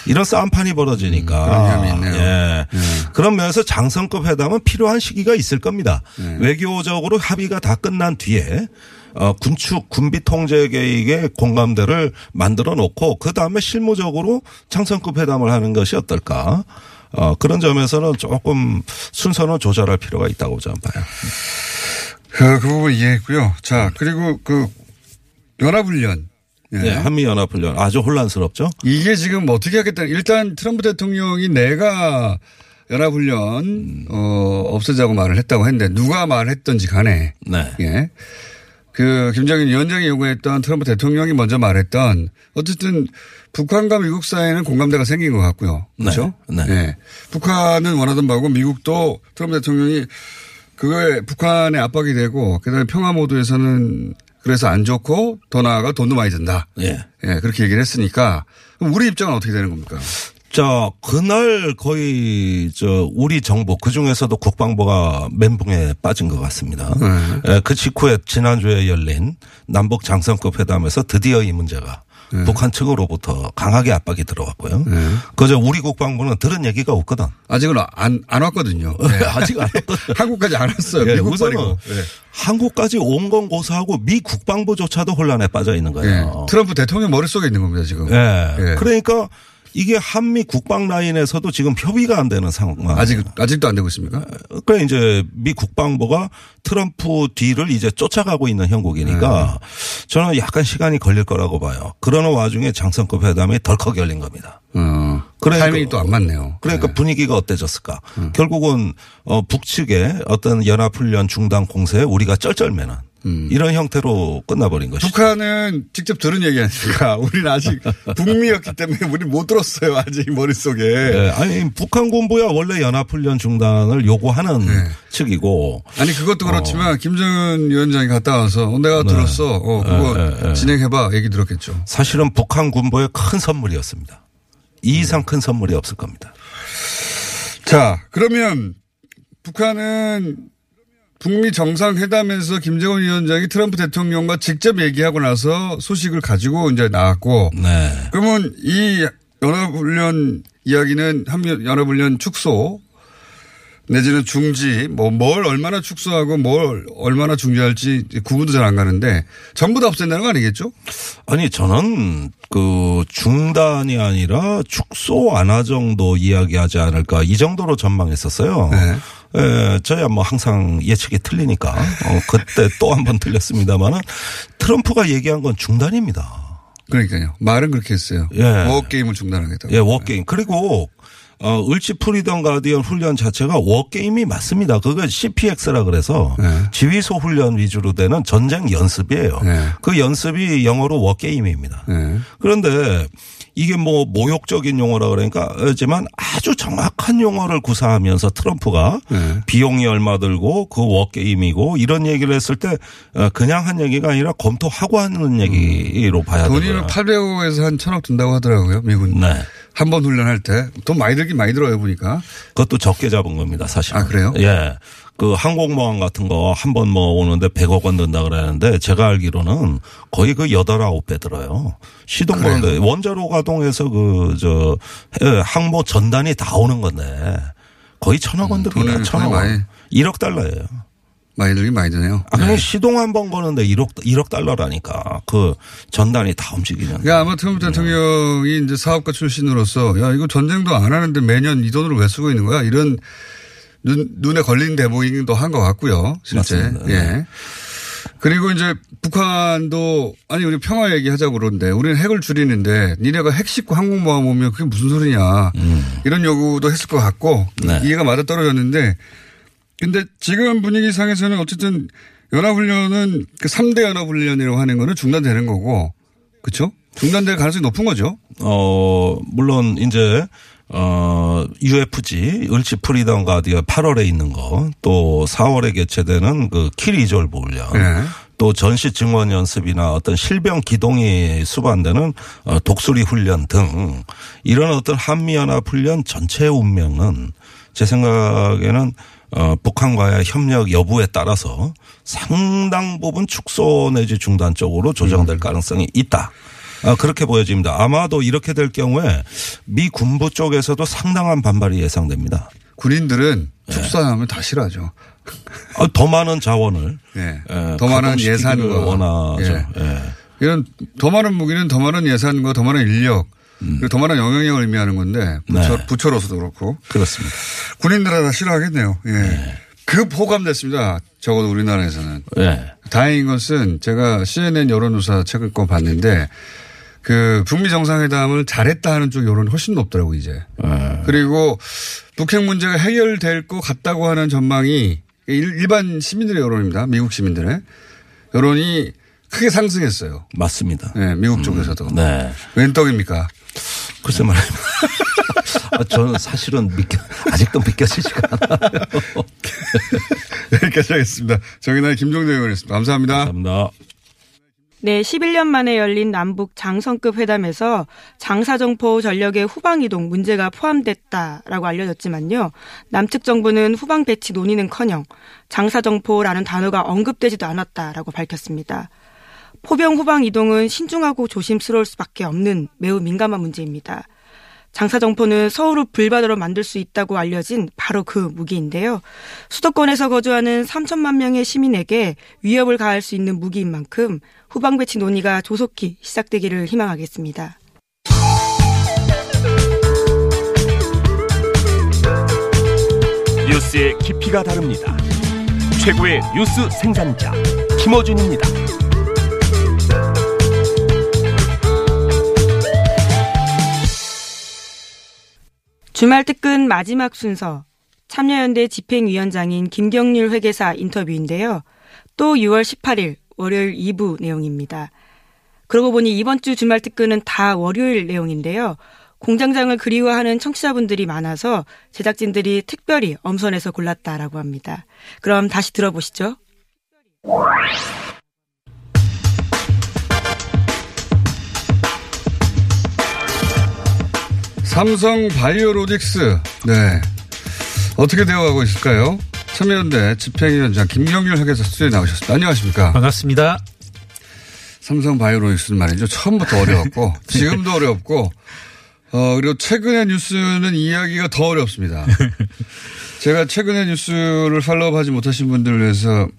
이런 싸움판이 벌어지니까. 그런 위험이 있네요. 예. 그런 면에서 장성급 회담은 필요한 시기가 있을 겁니다. 외교적으로 합의가 다 끝난 뒤에 어, 군축 군비 통제 계획의 공감대를 만들어 놓고 그 다음에 실무적으로 장성급 회담을 하는 것이 어떨까? 어, 그런 점에서는 조금 순서는 조절할 필요가 있다고 저는 봐요. 그, 그 부분 이해했고요. 자, 그리고 그 연합훈련. 예. 네, 한미연합훈련 아주 혼란스럽죠? 이게 지금 어떻게 하겠다. 일단 트럼프 대통령이 내가 연합훈련, 어, 없애자고 말을 했다고 했는데 누가 말했던지 간에. 네. 예. 그 김정인 위원장이 요구했던 트럼프 대통령이 먼저 말했던 어쨌든 북한과 미국 사이에는 공감대가 생긴 것 같고요. 그렇죠? 네. 네. 예. 북한은 원하던 바고 미국도 트럼프 대통령이 그거에 북한의 압박이 되고 그다음에 평화 모드에서는 그래서 안 좋고 더 나아가 돈도 많이 든다. 예. 예, 그렇게 얘기를 했으니까 우리 입장은 어떻게 되는 겁니까? 자, 그날 거의 저 우리 정부 그 중에서도 국방부가 멘붕에 빠진 것 같습니다. 네. 에, 그 직후에 지난주에 열린 남북 장성급 회담에서 드디어 이 문제가 네. 북한 측으로부터 강하게 압박이 들어왔고요. 그저 우리 국방부는 들은 얘기가 없거든. 아직은 안, 안 왔거든요. 네. 아직 안 왔거든. 한국까지 안 왔어요. 예, 미국 우선은. 예. 한국까지 온 건 고사하고 미 국방부조차도 혼란에 빠져 있는 예. 거예요. 트럼프 대통령 머릿속에 있는 겁니다, 지금. 예. 예. 그러니까 이게 한미 국방 라인에서도 지금 협의가 안 되는 상황. 아직, 아직도 안 되고 있습니까? 그러니까 이제 미 국방부가 트럼프 뒤를 이제 쫓아가고 있는 형국이니까 저는 약간 시간이 걸릴 거라고 봐요. 그러는 와중에 장성급 회담이 덜컥 열린 겁니다. 어. 그러니까- 타이밍이 또 안 맞네요. 그러니까 예. 분위기가 어때졌을까? 결국은 어 북측의 어떤 연합훈련 중단 공세에 우리가 쩔쩔매는 이런 형태로 끝나버린 것이죠. 북한은 직접 들은 얘기 아닙니까? 우리는 아직 북미였기 때문에 우리 못 들었어요. 아직 머릿속에. 예, 아니 북한 군부야 원래 연합훈련 중단을 요구하는 측이고 아니 그것도 그렇지만 김정은 위원장이 갔다 와서 어, 내가 들었어. 어, 그거 네, 네. 진행해봐. 얘기 들었겠죠. 사실은 북한 군부의 큰 선물이었습니다. 이 이상 큰 선물이 없을 겁니다. 자, 그러면 북한은 북미 정상회담에서 김정은 위원장이 트럼프 대통령과 직접 얘기하고 나서 소식을 가지고 이제 나왔고 네. 그러면 이 연합훈련 이야기는 한미 연합훈련 축소 내지는 중지 뭐 뭘 얼마나 축소하고 뭘 얼마나 중지할지 구분도 잘 안 가는데 전부 다 없앤다는 거 아니겠죠? 아니 저는 그 중단이 아니라 축소 완화 정도 이야기하지 않을까 이 정도로 전망했었어요. 네. 예, 저야 뭐 항상 예측이 틀리니까 어, 그때 또 한 번 틀렸습니다만은 트럼프가 얘기한 건 중단입니다. 그러니까요. 말은 그렇게 했어요. 예. 워게임을 중단하겠다고. 예, 워게임. 그리고 어, 을지 프리던 가디언 훈련 자체가 워게임이 맞습니다. 그거 CPX라 그래서 네. 지휘소 훈련 위주로 되는 전쟁 연습이에요. 네. 그 연습이 영어로 워게임입니다. 네. 그런데 이게 뭐 모욕적인 용어라 그러니까 하지만 아주 정확한 용어를 구사하면서 트럼프가 네. 비용이 얼마 들고 그 워게임이고 이런 얘기를 했을 때 어, 그냥 한 얘기가 아니라 검토하고 하는 얘기로 봐야 돈이 되고요. 800억에서 한 1000억 든다고 하더라고요. 미군. 네. 한번 훈련할 때. 돈 많이 들긴 많이 들어요, 보니까. 그것도 적게 잡은 겁니다, 사실. 아, 그래요? 예. 그 항공모함 같은 거 한 번 뭐 오는데 100억 원 든다 그러는데 제가 알기로는 거의 그 여덟 아홉 배 들어요. 시동? 거는데 원자로 가동해서 그 저 항모 전단이 다 오는 건데 거의 천억 원. 음, 돈을 천억 거의 원. 많이- 1억 달러예요. 많이 들긴 많이 드네요. 아, 그냥 시동 한 번 거는데 1억, 1억 달러라니까. 그 전단이 다 움직이는. 그러니까 아마 트럼프 대통령이 이제 사업가 출신으로서 야, 이거 전쟁도 안 하는데 매년 이 돈을 왜 쓰고 있는 거야? 이런 눈, 눈에 걸린 대목이기도 한 것 같고요. 실제. 맞습니다. 예. 그리고 이제 북한도 아니 우리 평화 얘기하자고 그러는데 우리는 핵을 줄이는데 니네가 핵 싣고 항공 모함 오면 그게 무슨 소리냐 이런 요구도 했을 것 같고 네. 이해가 맞아 떨어졌는데 근데 지금 분위기상에서는 어쨌든 연합훈련은 그 3대 연합훈련이라고 하는 거는 중단되는 거고 그렇죠? 중단될 가능성이 높은 거죠. 어, 물론 이제 어, UFG, 을지 프리덤 가디언 8월에 있는 거, 또 4월에 개최되는 그 키리졸브 훈련, 네. 또 전시 증원 연습이나 어떤 실병 기동이 수반되는 어, 독수리 훈련 등 이런 어떤 한미연합 훈련 전체의 운명은 제 생각에는 어, 북한과의 협력 여부에 따라서 상당 부분 축소 내지 중단 쪽으로 조정될 음. 가능성이 있다. 아, 그렇게 보여집니다. 아마도 이렇게 될 경우에 미 군부 쪽에서도 상당한 반발이 예상됩니다. 군인들은 네. 축사하면 다 싫어하죠. 아, 더 많은 자원을 예. 예, 더 많은 예산과 원하죠. 예. 예. 이런 더 많은 무기는 더 많은 예산과 더 많은 인력 그리고 더 많은 영향력을 의미하는 건데 부처, 음. 네. 부처로서도 그렇고 그렇습니다. 군인들은 다 싫어하겠네요. 예. 그 포함됐습니다. 적어도 우리나라에서는. 예. 다행인 것은 제가 CNN 여론조사 책을 거 봤는데 그 북미 정상회담을 잘했다 하는 쪽 여론이 훨씬 높더라고 이제. 예. 그리고 북핵 문제가 해결될 것 같다고 하는 전망이 일- 일반 시민들의 여론입니다. 미국 시민들의 여론이 크게 상승했어요. 맞습니다. 네, 미국 쪽에서도. 네. 웬 떡입니까? 글쎄 말입니다. 아, 저는 사실은 믿겨, 아직도 믿겨지지가 않아요. 여기까지 하겠습니다. 정의나의 김종대 의원이었습니다. 감사합니다. 감사합니다. 네, 11년 만에 열린 남북 장성급 회담에서 장사정포 전력의 후방 이동 문제가 포함됐다라고 알려졌지만요. 남측 정부는 후방 배치 논의는커녕 장사정포라는 단어가 언급되지도 않았다라고 밝혔습니다. 포병 후방 이동은 신중하고 조심스러울 수밖에 없는 매우 민감한 문제입니다. 장사정포는 서울을 불바다로 만들 수 있다고 알려진 바로 그 무기인데요. 수도권에서 거주하는 3천만 명의 시민에게 위협을 가할 수 있는 무기인 만큼 후방 배치 논의가 조속히 시작되기를 희망하겠습니다. 뉴스의 깊이가 다릅니다. 최고의 뉴스 생산자 김어준입니다. 주말 특근 마지막 순서 참여연대 집행위원장인 김경률 회계사 인터뷰인데요. 또 6월 18일 월요일 2부 내용입니다. 그러고 보니 이번 주 주말 특근은 다 월요일 내용인데요. 공장장을 그리워하는 청취자분들이 많아서 제작진들이 특별히 엄선해서 골랐다라고 합니다. 그럼 다시 들어보시죠. 삼성 바이오로직스. 네. 어떻게 되어가고 있을까요? 참여연대 집행위원장 김경률 회계사 스튜디오에 나오셨습니다. 안녕하십니까? 반갑습니다. 삼성 바이오로직스는 말이죠. 처음부터 어려웠고, 지금도 어렵고, 어, 그리고 최근의 뉴스는 이야기가 더 어렵습니다. 제가 최근의 뉴스를 팔로우 하지 못하신 분들을 위해서,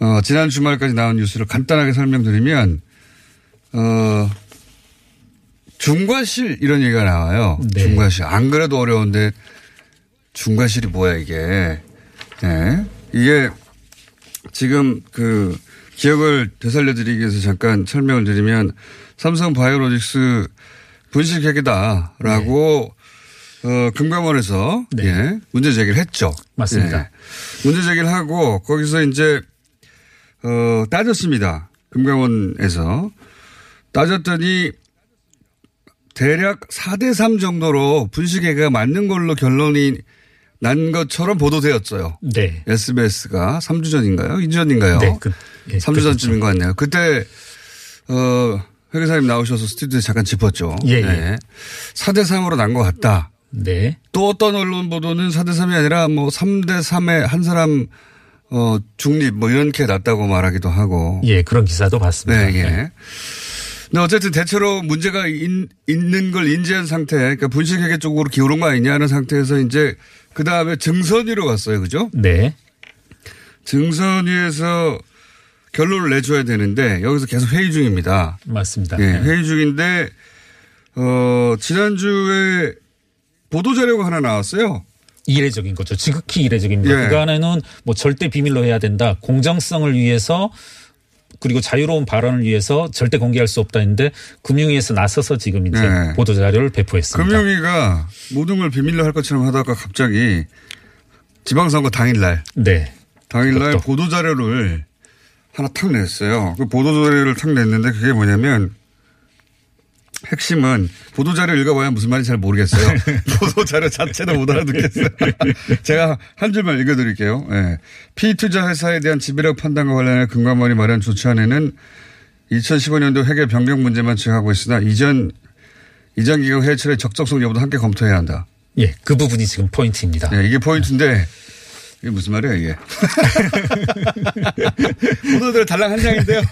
어, 지난 주말까지 나온 뉴스를 간단하게 설명드리면, 어, 중과실 이런 얘기가 나와요. 네. 중과실. 안 그래도 어려운데 중과실이 뭐야 이게. 네. 이게 지금 그 기억을 되살려드리기 위해서 잠깐 설명을 드리면 삼성 바이오로직스 분식회계다라고 네. 어, 금감원에서 네. 예, 문제 제기를 했죠. 맞습니다. 예. 문제 제기를 하고 거기서 이제 어, 따졌습니다. 금감원에서 따졌더니 대략 4대3 정도로 분식회계가 맞는 걸로 결론이 난 것처럼 보도되었어요. 네. SBS가 3주 전인가요? 2주 전인가요? 네. 그, 예, 3주 전쯤인 것 같네요. 그때, 어, 회계사님 나오셔서 스튜디오에 잠깐 짚었죠. 예. 예. 네. 4대3으로 난 것 같다. 네. 또 어떤 언론 보도는 4대3이 아니라 뭐 3대3에 한 사람 어, 중립 뭐 이렇게 났다고 말하기도 하고. 예, 그런 기사도 봤습니다. 네, 예. 네. 근데 어쨌든 대체로 문제가 인, 있는 걸 인지한 상태, 그러니까 분식회계 쪽으로 기울은 거 아니냐는 상태에서 이제 그 다음에 증선위로 갔어요. 그죠? 네. 증선위에서 결론을 내줘야 되는데 여기서 계속 회의 중입니다. 맞습니다. 예, 네. 회의 중인데, 어, 지난주에 보도자료가 하나 나왔어요. 이례적인 거죠. 지극히 이례적입니다. 예. 그 안에는 뭐 절대 비밀로 해야 된다. 공정성을 위해서 그리고 자유로운 발언을 위해서 절대 공개할 수 없다 했는데 금융위에서 나서서 지금 이제 네. 보도 자료를 배포했습니다. 금융위가 모든 걸 비밀로 할 것처럼 하다가 갑자기 지방선거 당일날 네. 당일날 보도 자료를 하나 탁 냈어요. 그 보도 자료를 탁 냈는데 그게 뭐냐면 핵심은 보도자료 읽어봐야 무슨 말인지 잘 모르겠어요. 보도자료 자체도 못 알아듣겠어요. 제가 한 줄만 읽어드릴게요. 네. 피투자 회사에 대한 지배력 판단과 관련해 금감원이 마련 조치안에는 2015년도 회계 변경 문제만 지적하고 있으나 이전 이전 기업 해체의 적정성 여부도 함께 검토해야 한다. 예, 그 부분이 지금 포인트입니다. 네, 이게 포인트인데 이게 무슨 말이야, 이게. 보도들 달랑 한 장인데요.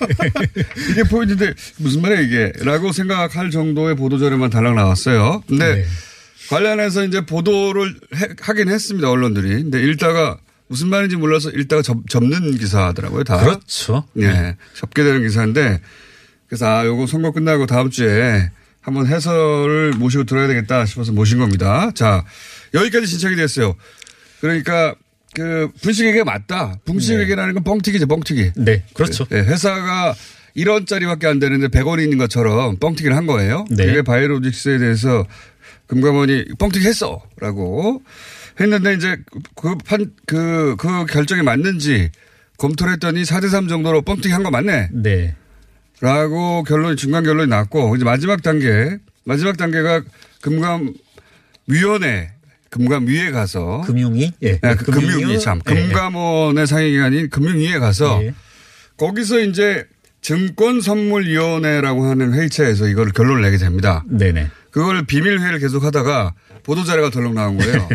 이게 포인트인데 무슨 말이야, 이게. 라고 생각할 정도의 보도자료만 달랑 나왔어요. 근데 네. 관련해서 이제 보도를 해, 하긴 했습니다, 언론들이. 근데 읽다가 무슨 말인지 몰라서 읽다가 접, 접는 기사더라고요, 다. 그렇죠. 네. 네. 접게 되는 기사인데 그래서 아, 요거 선거 끝나고 다음 주에 한번 해설을 모시고 들어야 되겠다 싶어서 모신 겁니다. 자, 여기까지 신청이 됐어요. 그러니까 그 분식회계 맞다. 분식회계라는 건 뻥튀기죠, 뻥튀기. 네, 그렇죠. 네, 회사가 1원짜리밖에 안 되는데 100원이 있는 것처럼 뻥튀기를 한 거예요. 네. 그게 바이오로직스에 대해서 금감원이 뻥튀기 했어. 라고 했는데 이제 그 판, 그, 그 결정이 맞는지 검토를 했더니 4대3 정도로 뻥튀기 한 거 맞네. 네. 라고 결론이, 중간 결론이 났고 이제 마지막 단계, 마지막 단계가 금감 위원회 금감 위에 가서 금융위 예. 네, 그 금융위 참 예. 금감원의 상임기관인 금융위에 가서 예. 거기서 이제 증권선물위원회라고 하는 회의체에서 이걸 결론을 내게 됩니다. 네네. 그걸 비밀회의를 계속 하다가 보도자료가 덜렁 나온 거예요.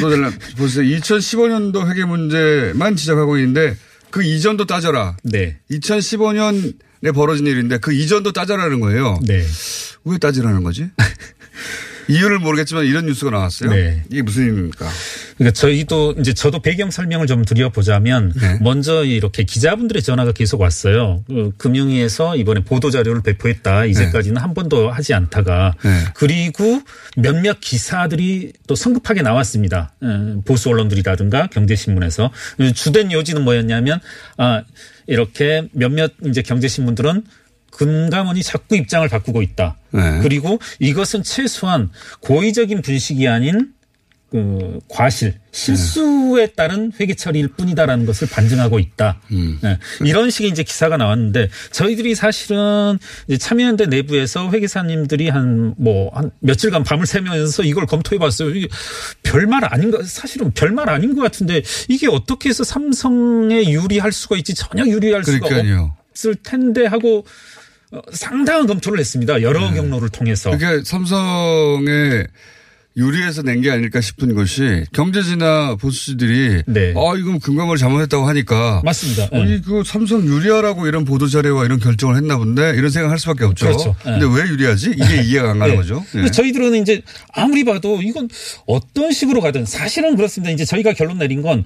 보도자료 보세요. 2015년도 회계 문제만 지적하고 있는데 그 이전도 따져라. 네. 2015년에 벌어진 일인데 그 이전도 따져라는 거예요. 네. 왜 따지라는 거지? 이유를 모르겠지만 이런 뉴스가 나왔어요. 네. 이게 무슨 의미입니까? 그러니까 저희도 이제 저도 배경 설명을 좀 드려보자면 네. 먼저 이렇게 기자분들의 전화가 계속 왔어요. 그 금융위에서 이번에 보도 자료를 배포했다. 이제까지는 한 번도 하지 않다가 네. 그리고 몇몇 기사들이 또 성급하게 나왔습니다. 음, 보수 언론들이라든가 경제신문에서 주된 요지는 뭐였냐면 아 이렇게 몇몇 이제 경제신문들은 금감원이 자꾸 입장을 바꾸고 있다. 네. 그리고 이것은 최소한 고의적인 분식이 아닌 그 과실 실수에 따른 회계 처리일 뿐이다라는 것을 반증하고 있다. 네. 이런 식의 이제 기사가 나왔는데 저희들이 사실은 참여연대 내부에서 회계사님들이 한 뭐 한 며칠간 밤을 새면서 이걸 검토해봤어요. 이게 별말 아닌 가 사실은 별말 아닌 것 같은데 이게 어떻게 해서 삼성에 유리할 수가 있지 전혀 유리할 수가 그러니까요. 없을 텐데 하고 어, 상당한 검토를 했습니다. 여러 네. 경로를 통해서. 그게 삼성의 유리해서 낸 게 아닐까 싶은 것이 경제지나 보수지들이 네. 아 이건 금감을 잘못했다고 하니까 맞습니다. 예. 아니 그 삼성 유리하라고 이런 보도 자료와 이런 결정을 했나 본데 이런 생각할 수밖에 없죠. 그렇죠. 예. 근데 왜 유리하지? 이게 이해가 안 가는 예. 거죠. 예. 근데 저희들은 이제 아무리 봐도 이건 어떤 식으로 가든 사실은 그렇습니다. 이제 저희가 결론 내린 건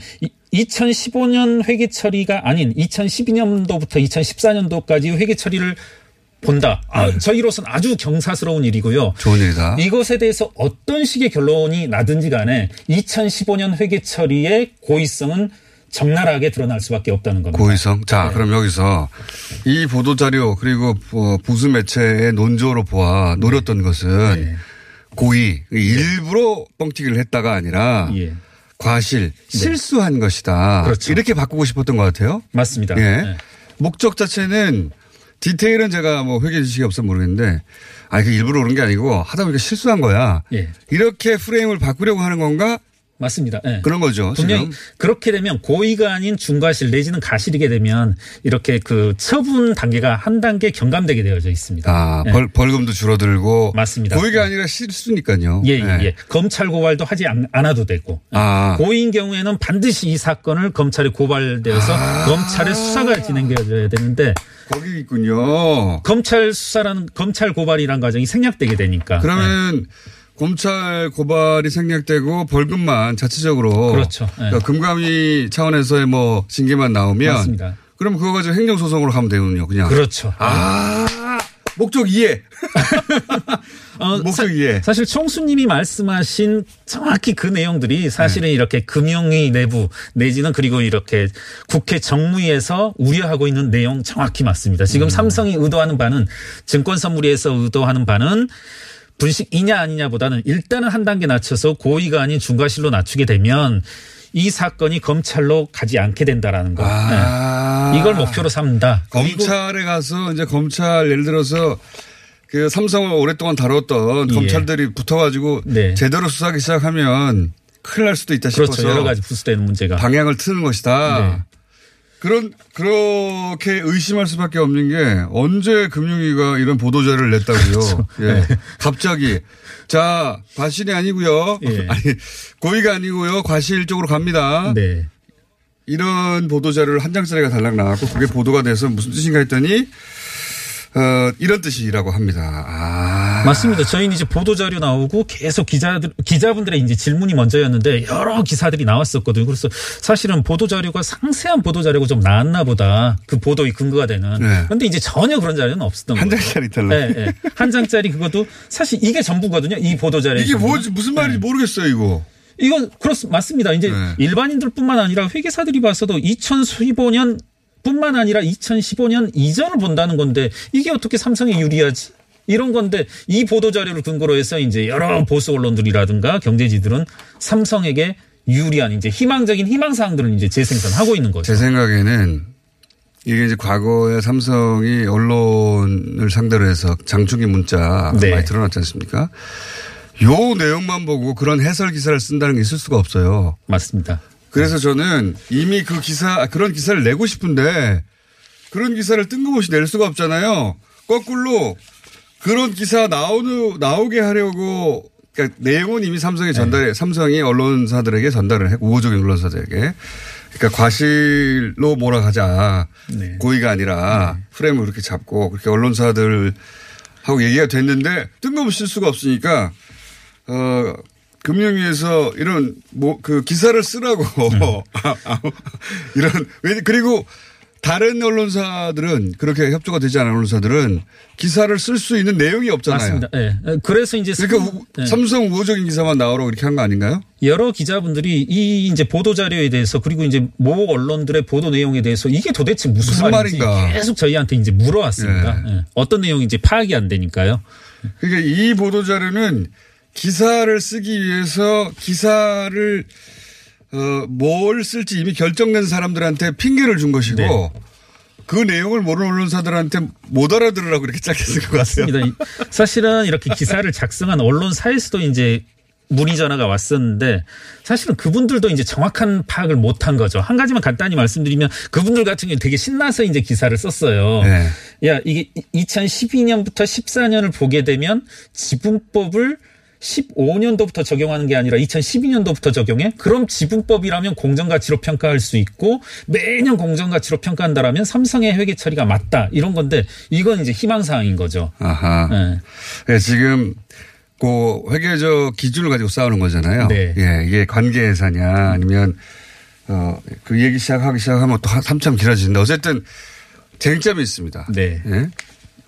2015년 회계 처리가 아닌 2012년도부터 2014년도까지 회계 처리를 본다. 아, 저희로서는 아주 경사스러운 일이고요. 좋은 일이다. 이것에 대해서 어떤 식의 결론이 나든지 간에 2015년 회계 처리의 고의성은 적나라하게 드러날 수밖에 없다는 겁니다. 고의성. 자, 네. 그럼 여기서 이 보도 자료 그리고 어, 보수 매체의 논조로 보아 노렸던 것은 네. 고의 일부러 뻥튀기를 했다가 아니라 예. 과실 실수한 것이다. 그렇죠. 이렇게 바꾸고 싶었던 것 같아요. 맞습니다. 예. 네. 목적 자체는 디테일은 제가 뭐 회계 지식이 없어 모르겠는데 아, 이게 일부러 그런 게 아니고 하다 보니까 실수한 거야. 예. 이렇게 프레임을 바꾸려고 하는 건가? 맞습니다. 예. 그런 거죠. 분명히 지금. 그렇게 되면 고의가 아닌 중과실 내지는 가실이게 되면 이렇게 그 처분 단계가 한 단계 경감되게 되어져 있습니다. 아, 예. 벌, 벌금도 줄어들고. 맞습니다. 고의가 아니라 실수니까요. 예, 예, 예. 예. 검찰 고발도 하지 않, 않아도 되고. 아. 고의인 경우에는 반드시 이 사건을 검찰에 고발되어서 아. 검찰의 수사가 진행되어야 되는데 거기 있군요. 검찰 수사라는 검찰 고발이란 과정이 생략되게 되니까. 그러면 검찰 고발이 생략되고 벌금만 자체적으로 그렇죠. 예. 그러니까 금감위 차원에서의 뭐 징계만 나오면 맞습니다. 그럼 그거 가지고 행정 소송으로 가면 되군요. 그냥. 그렇죠. 아 목적 이해. 어, 목적 이해. 사실 총수님이 말씀하신 정확히 그 내용들이 사실은 이렇게 금융위 내부 내지는 그리고 이렇게 국회 정무위에서 우려하고 있는 내용 정확히 맞습니다. 지금 삼성이 의도하는 바는 증권 선물위에서 의도하는 바는 분식이냐 아니냐보다는 일단은 한 단계 낮춰서 고의가 아닌 중과실로 낮추게 되면 이 사건이 검찰로 가지 않게 된다라는 거. 아. 네. 이걸 목표로 삼는다. 검찰에 가서 이제 검찰 예를 들어서 그 삼성을 오랫동안 다뤘던 예. 검찰들이 붙어가지고 네. 제대로 수사하기 시작하면 큰일 날 수도 있다 싶어서 그렇죠. 여러 가지 부수되는 문제가. 방향을 트는 것이다. 네. 그런 그렇게 의심할 수밖에 없는 게 언제 금융위가 이런 보도자를 냈다고요. 예. 네. 갑자기 자 과실이 아니고요. 예. 아니 고의가 아니고요. 과실 쪽으로 갑니다. 네. 이런 보도자료를 한 장짜리가 달랑 나왔고 그게 보도가 돼서 무슨 뜻인가 했더니 어, 이런 뜻이라고 합니다. 아. 맞습니다. 저희는 이제 보도자료 나오고 계속 기자들, 기자분들의 이제 질문이 먼저였는데 여러 기사들이 나왔었거든요. 그래서 사실은 보도자료가 상세한 보도자료가 좀 나왔나 보다. 그 보도의 근거가 되는. 네. 그런데 이제 전혀 그런 자료는 없었던 한 거예요. 장짜리 달랑. 네, 네. 한 장짜리 그것도 사실 이게 전부거든요. 이 보도자료. 이게 뭐, 무슨 말인지 모르겠어요, 이거. 이건 그렇습 맞습니다. 이제 네. 일반인들뿐만 아니라 회계사들이 봐서도 2015년 뿐만 아니라 2015년 이전을 본다는 건데 이게 어떻게 삼성에 유리하지? 이런 건데 이 보도 자료를 근거로 해서 이제 여러 보수 언론들이라든가 경제지들은 삼성에게 유리한 이제 희망적인 희망 사항들을 이제 재생산하고 있는 거죠. 제 생각에는 이게 이제 과거에 삼성이 언론을 상대로 해서 장충기 문자 네. 많이 드러났지 않습니까? 요 내용만 보고 그런 해설 기사를 쓴다는 게 있을 수가 없어요. 맞습니다. 그래서 저는 이미 그 기사, 그런 기사를 내고 싶은데 그런 기사를 뜬금없이 낼 수가 없잖아요. 거꾸로 그런 기사 나오는 나오게 하려고 그러니까 내용은 이미 삼성에 전달해 삼성이 언론사들에게 전달을 했고 우호적인 언론사들에게 그러니까 과실로 몰아가자 네. 고의가 아니라 프레임을 그렇게 잡고 그렇게 언론사들 하고 얘기가 됐는데 뜬금없이 쓸 수가 없으니까 어 금융위에서 이런 뭐 그 기사를 쓰라고 이런 왜 그리고 다른 언론사들은 그렇게 협조가 되지 않은 언론사들은 기사를 쓸 수 있는 내용이 없잖아요. 맞습니다. 예. 그래서 이제 그러니까 삼- 우- 예. 삼성 우호적인 기사만 나오라고 이렇게 한 거 아닌가요? 여러 기자분들이 이 이제 보도 자료에 대해서 그리고 이제 모 언론들의 보도 내용에 대해서 이게 도대체 무슨, 무슨 말인가. 계속 저희한테 이제 물어왔습니다. 예. 어떤 내용인지 파악이 안 되니까요. 그러니까 이 보도 자료는 기사를 쓰기 위해서 기사를 어, 뭘 쓸지 이미 결정된 사람들한테 핑계를 준 것이고 네. 그 내용을 모르는 언론사들한테 못 알아들으라고 이렇게 짧게 쓴 것. 이- 사실은 이렇게 기사를 작성한 언론사에서도 이제 문의 전화가 왔었는데 사실은 그분들도 이제 정확한 파악을 못한 거죠. 한 가지만 간단히 말씀드리면 그분들 같은 경우 되게 신나서 이제 기사를 썼어요. 네. 야 이게 2012년부터 14년을 보게 되면 지분법을 15년도부터 적용하는 게 아니라 2012년도부터 적용해? 그럼 지분법이라면 공정가치로 평가할 수 있고 매년 공정가치로 평가한다라면 삼성의 회계 처리가 맞다 이런 건데 이건 이제 희망사항인 거죠. 아하. 네. 네, 지금 그 회계적 기준을 가지고 싸우는 거잖아요. 네. 예, 이게 관계 예산이야 아니면 어, 그 얘기 시작하기 시작하면 또 한참 길어지는데 어쨌든 쟁점이 있습니다. 네. 예?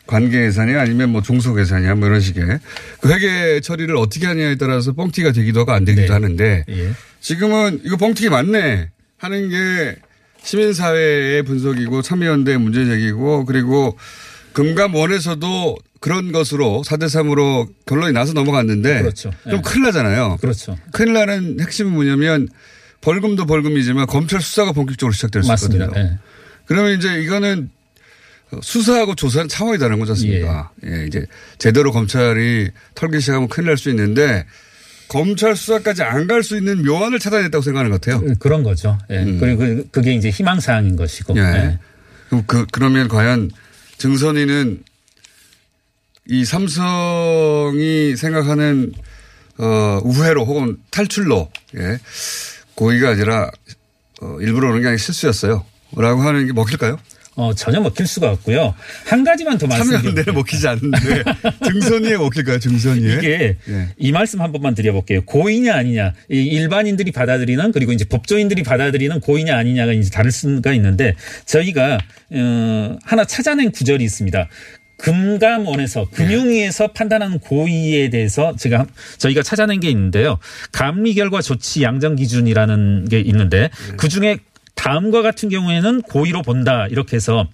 관계 예산이 아니면 뭐 종속예산이야 뭐 이런 식의 그 회계 처리를 어떻게 하냐에 따라서 뻥튀기가 되기도 하고 안 되기도 네. 하는데 예. 지금은 이거 뻥튀기 맞네 하는 게 시민사회의 분석이고 참여연대 문제 제기고 그리고 금감원에서도 그런 것으로 4대3으로 결론이 나서 넘어갔는데 그렇죠. 좀 예. 큰일 나잖아요. 그렇죠. 큰일 나는 핵심은 뭐냐면 벌금도 벌금이지만 검찰 수사가 본격적으로 시작될 수. 있거든요. 예. 그러면 이제 이거는 수사하고 조사는 차원이 다른 거지 않습니까? 예. 이제 제대로 검찰이 털기 시작하면 큰일 날 수 있는데 검찰 수사까지 안 갈 수 있는 묘안을 찾아냈다고 생각하는 것 같아요. 그런 거죠. 예. 그리고 그- 그게 이제 희망사항인 것이고. 음. 예. 예. 그럼 그, 그러면 과연 증선이는 이 삼성이 생각하는 어, 우회로 혹은 탈출로, 예. 고의가 아니라 어, 일부러 그런 게 아니라 실수였어요. 라고 하는 게 먹힐까요? 어, 전혀 먹힐 수가 없고요. 한 가지만 더 말씀드릴게요. 먹히지 않는데 증선이에 먹힐까요? 증선이에? 이게 예. 이 말씀 한 번만 드려볼게요. 고의냐 아니냐. 이 일반인들이 받아들이는 그리고 이제 법조인들이 받아들이는 고의냐 아니냐가 이제 다를 수가 있는데 저희가 어, 하나 찾아낸 구절이 있습니다. 금감원에서 금융위에서 판단하는 고의에 대해서 제가 한- 저희가 찾아낸 게 있는데요. 감리 결과 조치 양정 기준이라는 게 있는데 그 중에 다음과 같은 경우에는 고의로 본다 이렇게 해서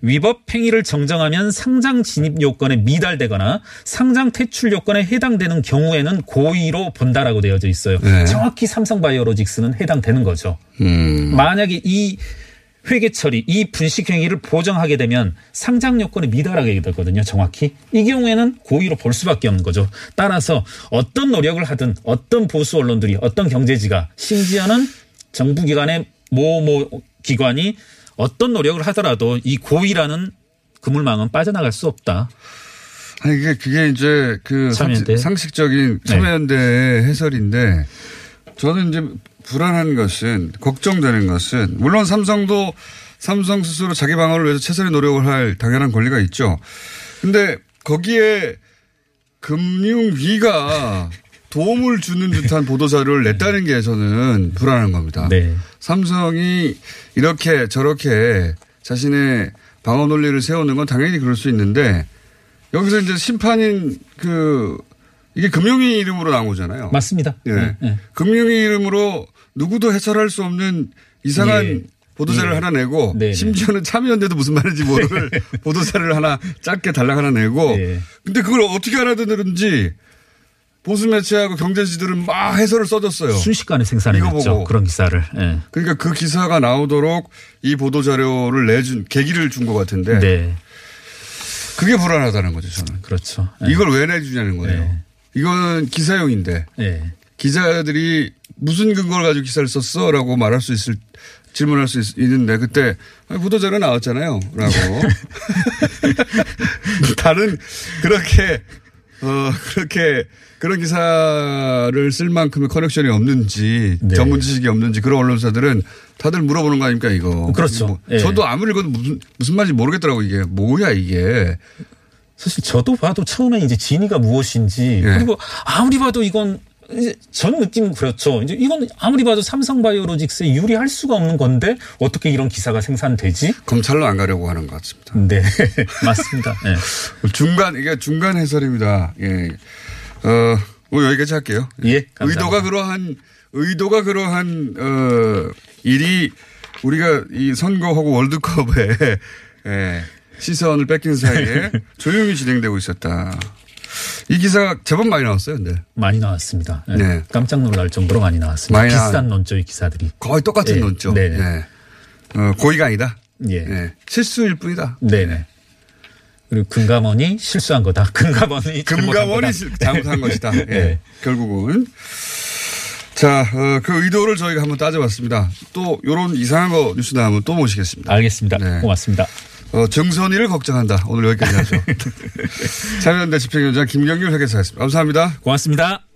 위법 행위를 정정하면 상장 진입 요건에 미달되거나 상장 퇴출 요건에 해당되는 경우에는 고의로 본다라고 되어져 있어요. 네. 정확히 삼성바이오로직스는 해당되는 거죠. 음. 만약에 이 회계 처리, 이 분식 행위를 보정하게 되면 상장 요건에 미달하게 되거든요. 정확히. 이 경우에는 고의로 볼 수밖에 없는 거죠. 따라서 어떤 노력을 하든 어떤 보수 언론들이 어떤 경제지가 심지어는 정부 기관의 모모 기관이 어떤 노력을 하더라도 이 고의라는 그물망은 빠져나갈 수 없다. 아니, 이게, 그게 이제 그 참여연대. 상식, 적인 네. 참여연대의 해설인데 저는 이제 불안한 것은 걱정되는 것은 물론 삼성도 삼성 스스로 자기 방어를 위해서 최선의 노력을 할 당연한 권리가 있죠. 근데 거기에 금융위가 도움을 주는 듯한 보도자료를 냈다는 게 저는 불안한 겁니다. 네. 삼성이 이렇게 저렇게 자신의 방어 논리를 세우는 건 당연히 그럴 수 있는데 여기서 이제 심판인 그 이게 금융위 이름으로 나온 거잖아요. 맞습니다. 예. 네, 네. 금융위 이름으로 누구도 해설할 수 없는 이상한 예. 보도자를 예. 하나 내고 네네. 심지어는 참여연대도 무슨 말인지 모를 보도자를 하나 짧게 달랑 하나 내고 예. 근데 그걸 어떻게 알아듣는지 보수 매체하고 경제 지들은 막 해설을 써줬어요. 순식간에 생산해냈죠. 그런 기사를. 예. 그러니까 그 기사가 나오도록 이 보도 자료를 내준 계기를 준 것 같은데 네. 그게 불안하다는 거죠 저는. 그렇죠. 예. 이걸 왜 내주냐는 거예요. 네. 이거는 기사용인데 예. 기자들이 무슨 근거를 가지고 기사를 썼어 라고 말할 수 있을 질문할 수 있, 는데 그때 부도자료 나왔잖아요. 라고. 다른 그렇게 어 그렇게 그런 기사를 쓸 만큼의 커넥션이 없는지 네. 전문 지식이 없는지 그런 언론사들은 다들 물어보는 거 아닙니까 이거. 그렇죠. 뭐 예. 저도 아무리 읽어도 무슨 무슨 말인지 모르겠더라고 이게 뭐야 이게. 사실 저도 봐도 처음에 이제 진위가 무엇인지 예. 그리고 아무리 봐도 이건 이제 전 느낌은 그렇죠. 이제 이건 아무리 봐도 삼성바이오로직스에 유리할 수가 없는 건데 어떻게 이런 기사가 생산되지? 검찰로 안 가려고 하는 것 같습니다. 네, 맞습니다. 네. 중간 이게 중간 해설입니다. 예. 어, 뭐 여기까지 할게요. 예, 감사합니다. 의도가 그러한 의도가 그러한 어 일이 우리가 이 선거하고 월드컵에 예, 시선을 뺏긴 사이에 조용히 진행되고 있었다. 이 기사가 제법 많이 나왔어요, 근데. 많이 나왔습니다. 네. 네. 깜짝 놀랄 정도로 많이 나왔습니다. 많이 나- 비싼 논조의 기사들이. 거의 똑같은 예, 논조. 네. 예. 어, 고의가 아니다. 예. 예. 실수일 뿐이다. 네네. 그리고 금감원이 실수한 거다. 금감원이 잘못한 금감원이 잘못한 것이다. 예. 네. 결국은. 자, 어, 그 의도를 저희가 한번 따져봤습니다. 또, 요런 이상한 거 뉴스 나오면 또 모시겠습니다. 알겠습니다. 네. 고맙습니다. 어, 정선이를 걱정한다. 오늘 여기까지 하죠. 참여연대 집행위원장 김경률 회계사였습니다. 감사합니다. 고맙습니다.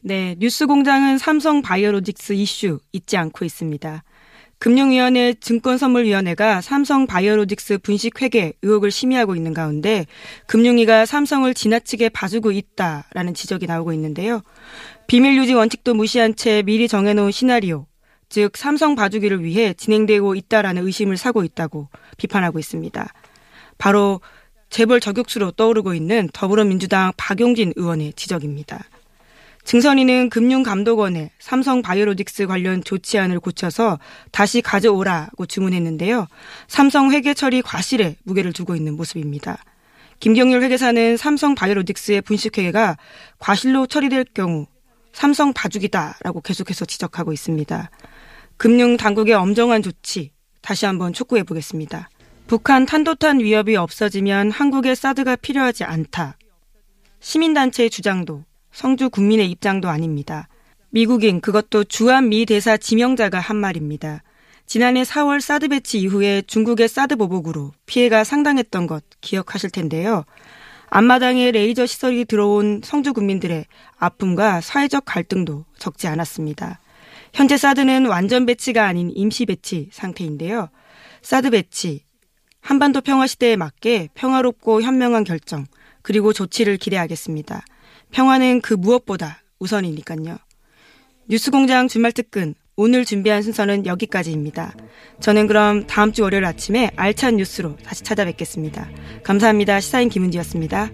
네, 뉴스공장은 삼성 바이오로직스 이슈 잊지 않고 있습니다. 금융위원회 증권선물위원회가 삼성 바이오로직스 분식회계 의혹을 심의하고 있는 가운데 금융위가 삼성을 지나치게 봐주고 있다라는 지적이 나오고 있는데요. 비밀 유지 원칙도 무시한 채 미리 정해놓은 시나리오, 즉 삼성 봐주기를 위해 진행되고 있다라는 의심을 사고 있다고 비판하고 있습니다. 바로 재벌 저격수로 떠오르고 있는 더불어민주당 박용진 의원의 지적입니다. 증선이는 금융감독원에 삼성 바이오로직스 관련 조치안을 고쳐서 다시 가져오라고 주문했는데요. 삼성 회계 처리 과실에 무게를 두고 있는 모습입니다. 김경률 회계사는 삼성 바이오로직스의 분식회계가 과실로 처리될 경우 삼성 봐주기다라고 계속해서 지적하고 있습니다. 금융 당국의 엄정한 조치 다시 한번 촉구해 보겠습니다. 북한 탄도탄 위협이 없어지면 한국에 사드가 필요하지 않다. 시민단체의 주장도 성주 국민의 입장도 아닙니다. 미국인 그것도 주한 미 대사 지명자가 한 말입니다. 지난해 4월 사드 배치 이후에 중국의 사드 보복으로 피해가 상당했던 것 기억하실 텐데요. 앞마당에 레이더 시설이 들어온 성주 군민들의 아픔과 사회적 갈등도 적지 않았습니다. 현재 사드는 완전 배치가 아닌 임시 배치 상태인데요. 사드 배치, 한반도 평화 시대에 맞게 평화롭고 현명한 결정, 그리고 조치를 기대하겠습니다. 평화는 그 무엇보다 우선이니까요. 뉴스공장 주말 특근 오늘 준비한 순서는 여기까지입니다. 저는 그럼 다음 주 월요일 아침에 알찬 뉴스로 다시 찾아뵙겠습니다. 감사합니다. 시사인 김은지였습니다.